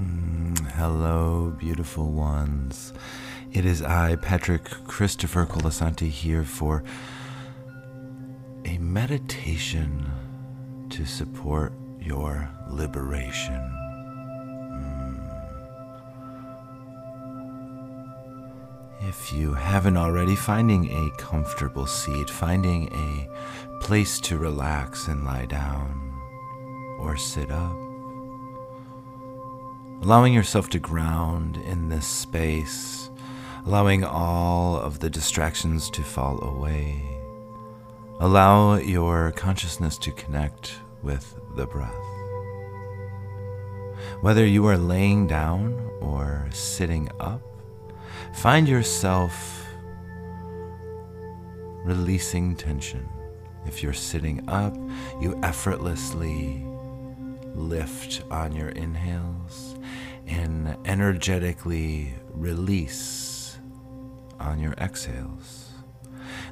Mm, hello, beautiful ones. It is I, Patrick Christopher Colasanti, here for a meditation to support your liberation. Mm. If you haven't already, finding a comfortable seat, finding a place to relax and lie down or sit up. Allowing yourself to ground in this space, allowing all of the distractions to fall away. Allow your consciousness to connect with the breath. Whether you are laying down or sitting up, Find yourself releasing tension. If you're sitting up, you effortlessly lift on your inhales and energetically release on your exhales.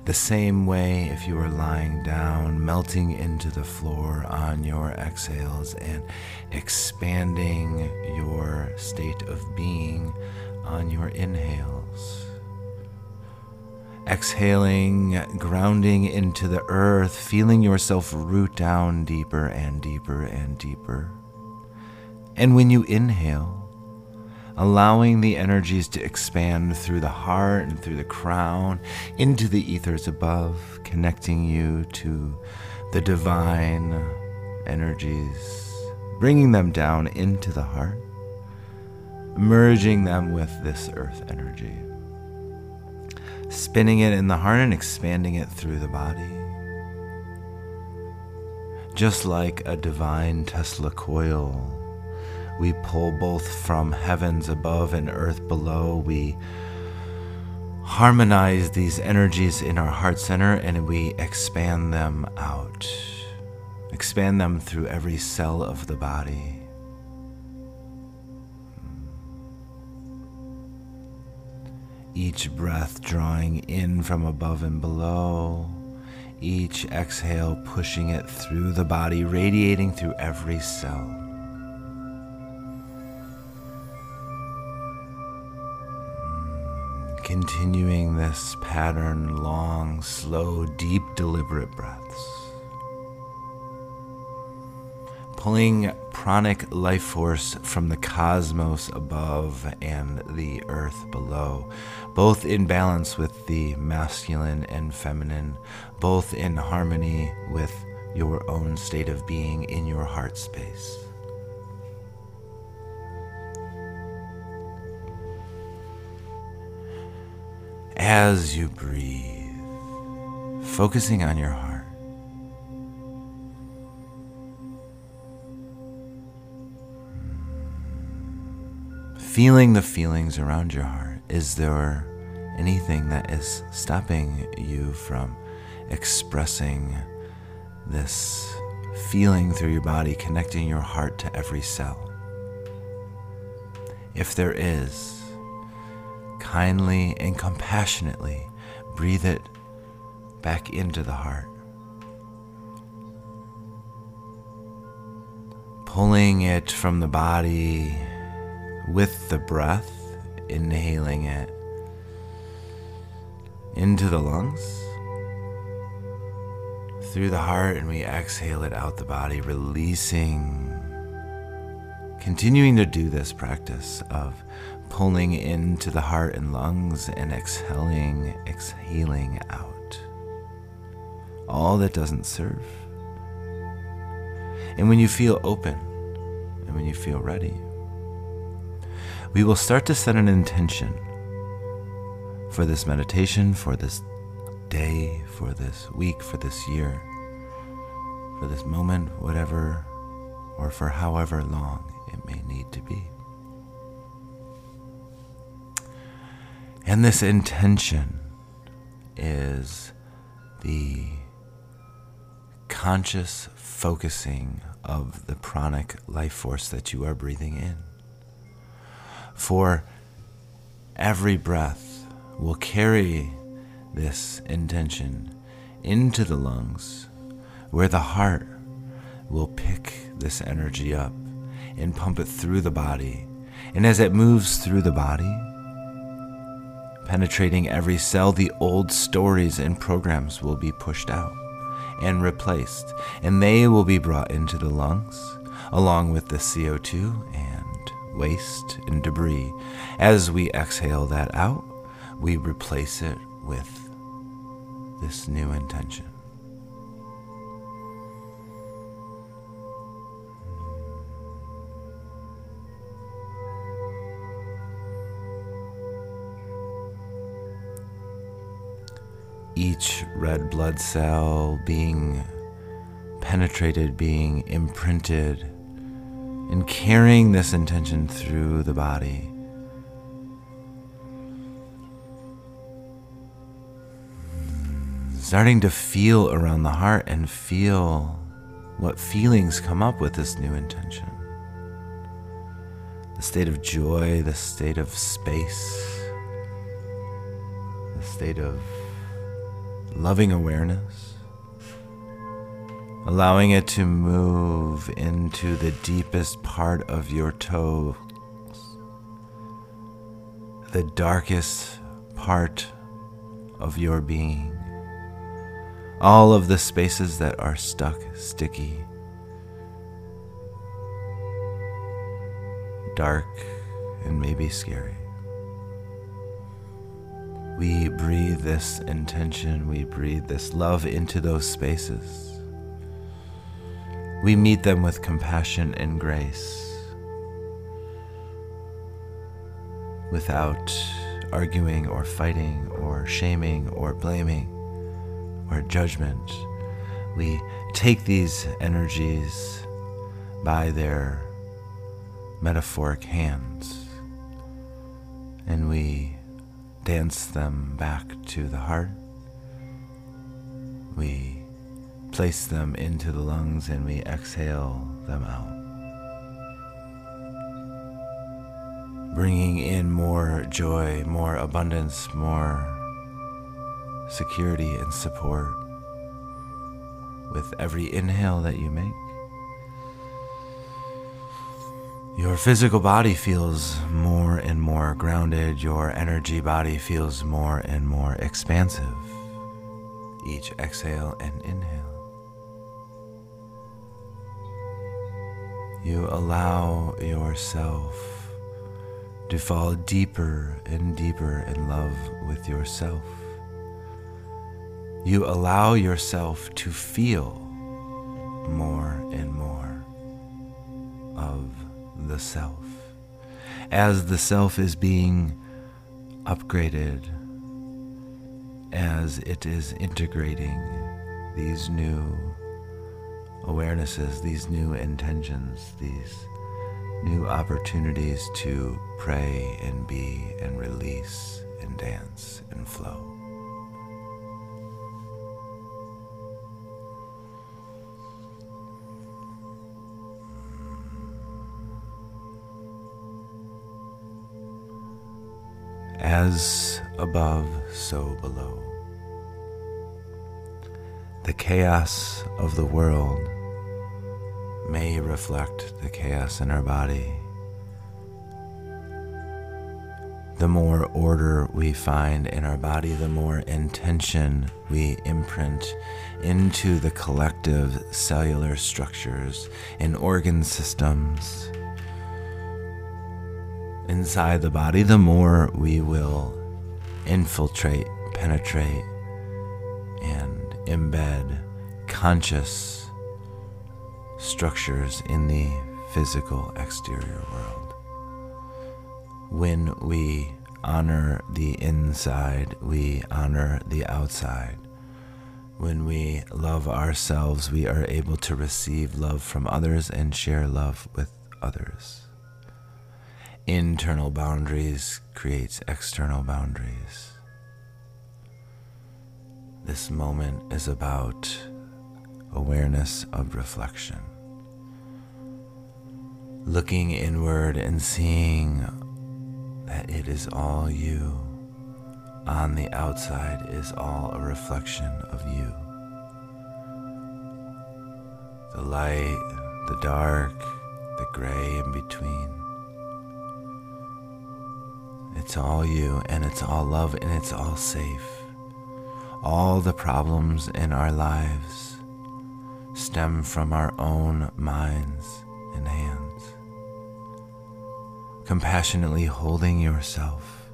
The same way if you are lying down, melting into the floor on your exhales and expanding your state of being on your inhales. Exhaling, grounding into the earth, feeling yourself root down deeper and deeper and deeper. And when you inhale, allowing the energies to expand through the heart and through the crown into the ethers above, connecting you to the divine energies, bringing them down into the heart merging them with this earth energy, spinning it in the heart and expanding it through the body. Just like a divine Tesla coil, we pull both from heavens above and earth below. We harmonize these energies in our heart center and we expand them out, expand them through every cell of the body. each breath drawing in from above and below, each exhale pushing it through the body, radiating through every cell. Continuing this pattern, long, slow, deep, deliberate breaths pulling pranic life force from the cosmos above and the earth below, both in balance with the masculine and feminine, both in harmony with your own state of being in your heart space. As you breathe, focusing on your heart feeling the feelings around your heart, is there anything that is stopping you from expressing this feeling through your body, connecting your heart to every cell? If there is, kindly and compassionately breathe it back into the heart. Pulling it from the body with the breath, inhaling it into the lungs, through the heart, and we exhale it out the body, releasing. Continuing to do this practice of pulling into the heart and lungs and exhaling, exhaling out all that doesn't serve. And when you feel open and when you feel ready, we will start to set an intention for this meditation, for this day, for this week, for this year, for this moment, whatever, or for however long it may need to be. And this intention is the conscious focusing of the pranic life force that you are breathing in. For every breath will carry this intention into the lungs, where the heart will pick this energy up and pump it through the body, And as it moves through the body, penetrating every cell, the old stories and programs will be pushed out and replaced, and they will be brought into the lungs along with the CO2 and waste and debris. As we exhale that out, we replace it with this new intention. Each red blood cell being penetrated, being imprinted, and carrying this intention through the body. Starting to feel around the heart and feel what feelings come up with this new intention. The state of joy, the state of space, the state of loving awareness, allowing it to move into the deepest part of your toes, the darkest part of your being, all of the spaces that are stuck, sticky, dark, and maybe scary. We breathe this intention, we breathe this love into those spaces. We meet them with compassion and grace without arguing or fighting or shaming or blaming or judgment. We take these energies by their metaphoric hands and we dance them back to the heart. We place them into the lungs and we exhale them out. Bringing in more joy, more abundance, more security and support with every inhale that you make. Your physical body feels more and more grounded. Your energy body feels more and more expansive. Each exhale and inhale. You allow yourself to fall deeper and deeper in love with yourself. You allow yourself to feel more and more of the self. As the self is being upgraded, as it is integrating these new awarenesses, these new intentions, these new opportunities to pray and be and release and dance and flow. As above, so below. The chaos of the world may reflect the chaos in our body. The more order we find in our body, the more intention we imprint into the collective cellular structures and organ systems inside the body, the more we will infiltrate, penetrate, and embed conscious structures in the physical exterior world. When we honor the inside, we honor the outside. When we love ourselves, we are able to receive love from others and share love with others internal boundaries creates external boundaries. This moment is about awareness of reflection. Looking inward and seeing that it is all you. On the outside is all a reflection of you. The light, the dark, the gray in between It's all you, and it's all love, and it's all safe. All the problems in our lives stem from our own minds and hands. Compassionately holding yourself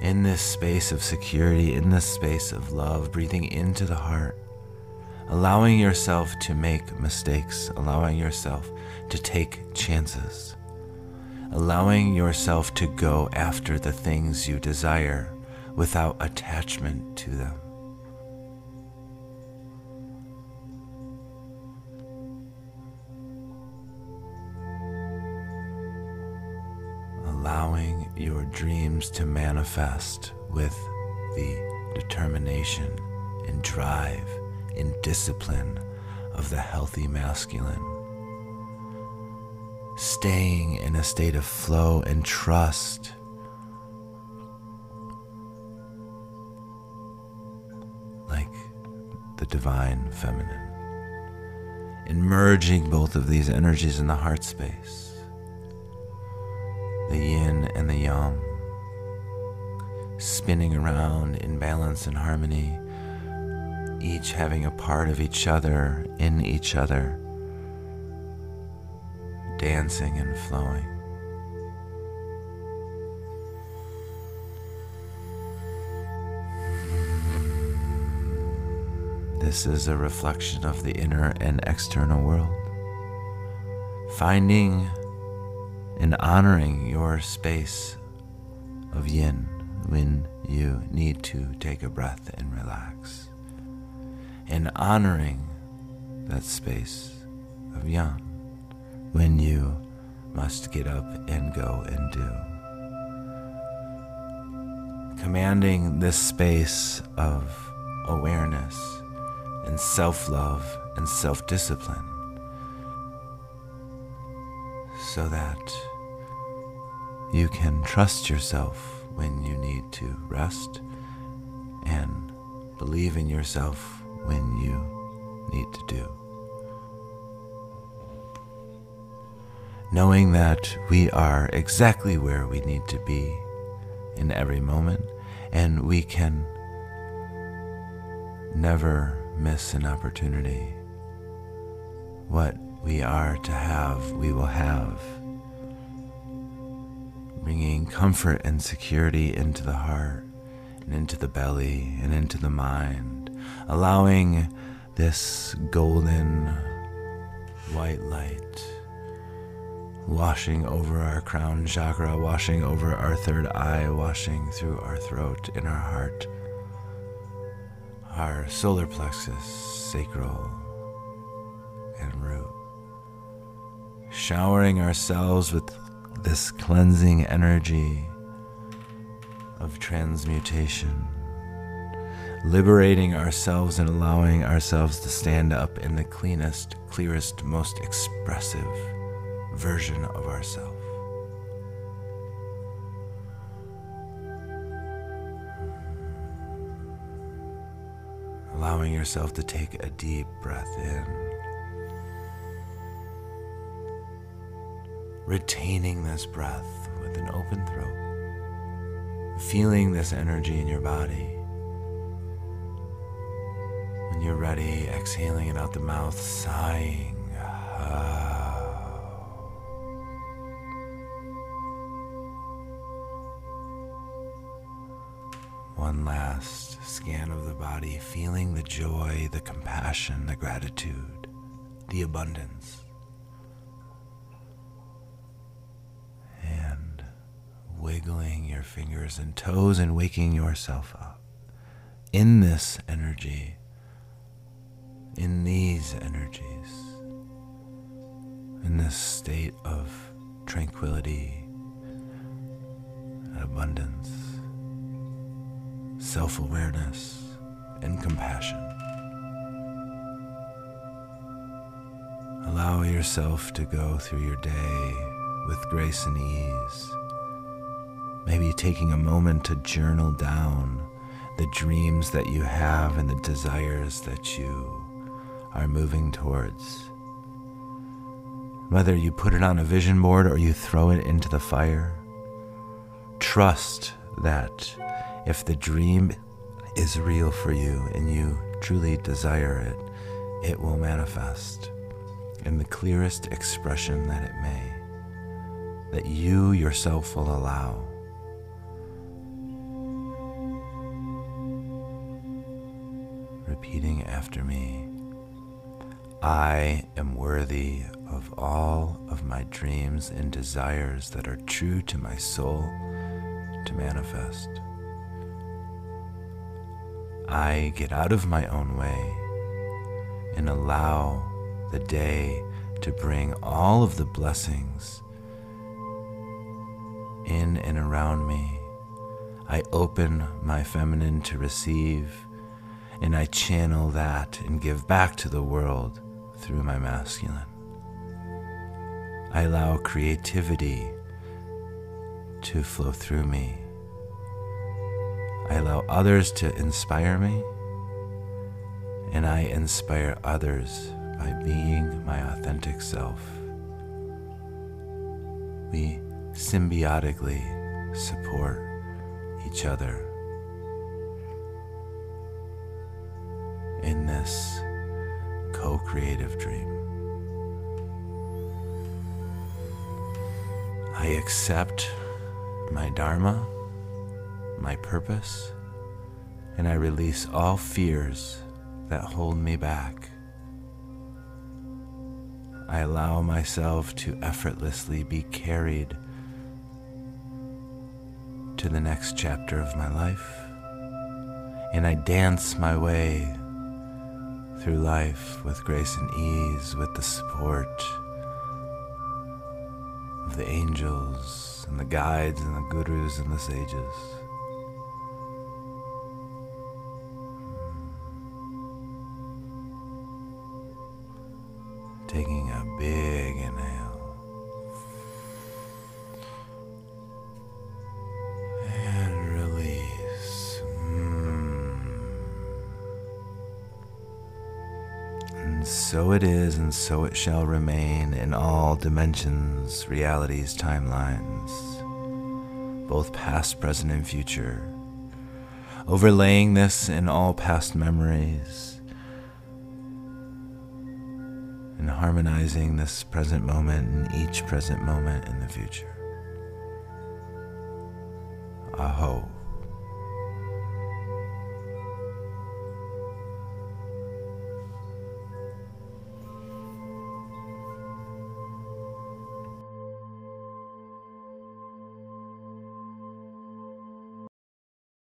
in this space of security, in this space of love, breathing into the heart, allowing yourself to make mistakes, allowing yourself to take chances, allowing yourself to go after the things you desire without attachment to them. Allowing your dreams to manifest with the determination and drive and discipline of the healthy masculine. Staying in a state of flow and trust. Like the divine feminine. In merging both of these energies in the heart space, the yin and the yang, spinning around in balance and harmony, each having a part of each other in each other, dancing and flowing. This is a reflection of the inner and external world. Finding and honoring your space of yin when you need to take a breath and relax. And honoring that space of yang when you must get up and go and do. Commanding this space of awareness and self love and self discipline so that you can trust yourself when you need to rest and believe in yourself when you need to do. Knowing that we are exactly where we need to be in every moment and we can never miss an opportunity. What we are to have, we will have. Bringing comfort and security into the heart and into the belly and into the mind, allowing this golden white light washing over our crown chakra, washing over our third eye, washing through our throat in our heart our solar plexus, sacral, and root. Showering ourselves with this cleansing energy of transmutation. Liberating ourselves and allowing ourselves to stand up in the cleanest, clearest, most expressive version of ourselves. allowing yourself to take a deep breath in. Retaining this breath with an open throat, feeling this energy in your body. When you're ready, exhaling it out the mouth, sighing. Scan of the body, feeling the joy, the compassion, the gratitude, the abundance. And wiggling your fingers and toes and waking yourself up in this energy, in these energies, in this state of tranquility and abundance self awareness, and compassion. Allow yourself to go through your day with grace and ease. Maybe taking a moment to journal down the dreams that you have and the desires that you are moving towards. Whether you put it on a vision board or you throw it into the fire, trust that if the dream is real for you and you truly desire it, it will manifest in the clearest expression that it may, that you yourself will allow. Repeating after me, I am worthy of all of my dreams and desires that are true to my soul to manifest. I get out of my own way and allow the day to bring all of the blessings in and around me. I open my feminine to receive, and I channel that and give back to the world through my masculine. I allow creativity to flow through me. I allow others to inspire me, and I inspire others by being my authentic self. We symbiotically support each other in this co creative dream. I accept my Dharma, my purpose, and I release all fears that hold me back. I allow myself to effortlessly be carried to the next chapter of my life, and I dance my way through life with grace and ease, with the support of the angels and the guides and the gurus and the sages. Big inhale. And release. Mm. And so it is, and so it shall remain in all dimensions, realities, timelines, both past, present, and future. Overlaying this in all past memories and harmonizing this present moment and each present moment in the future. Aho.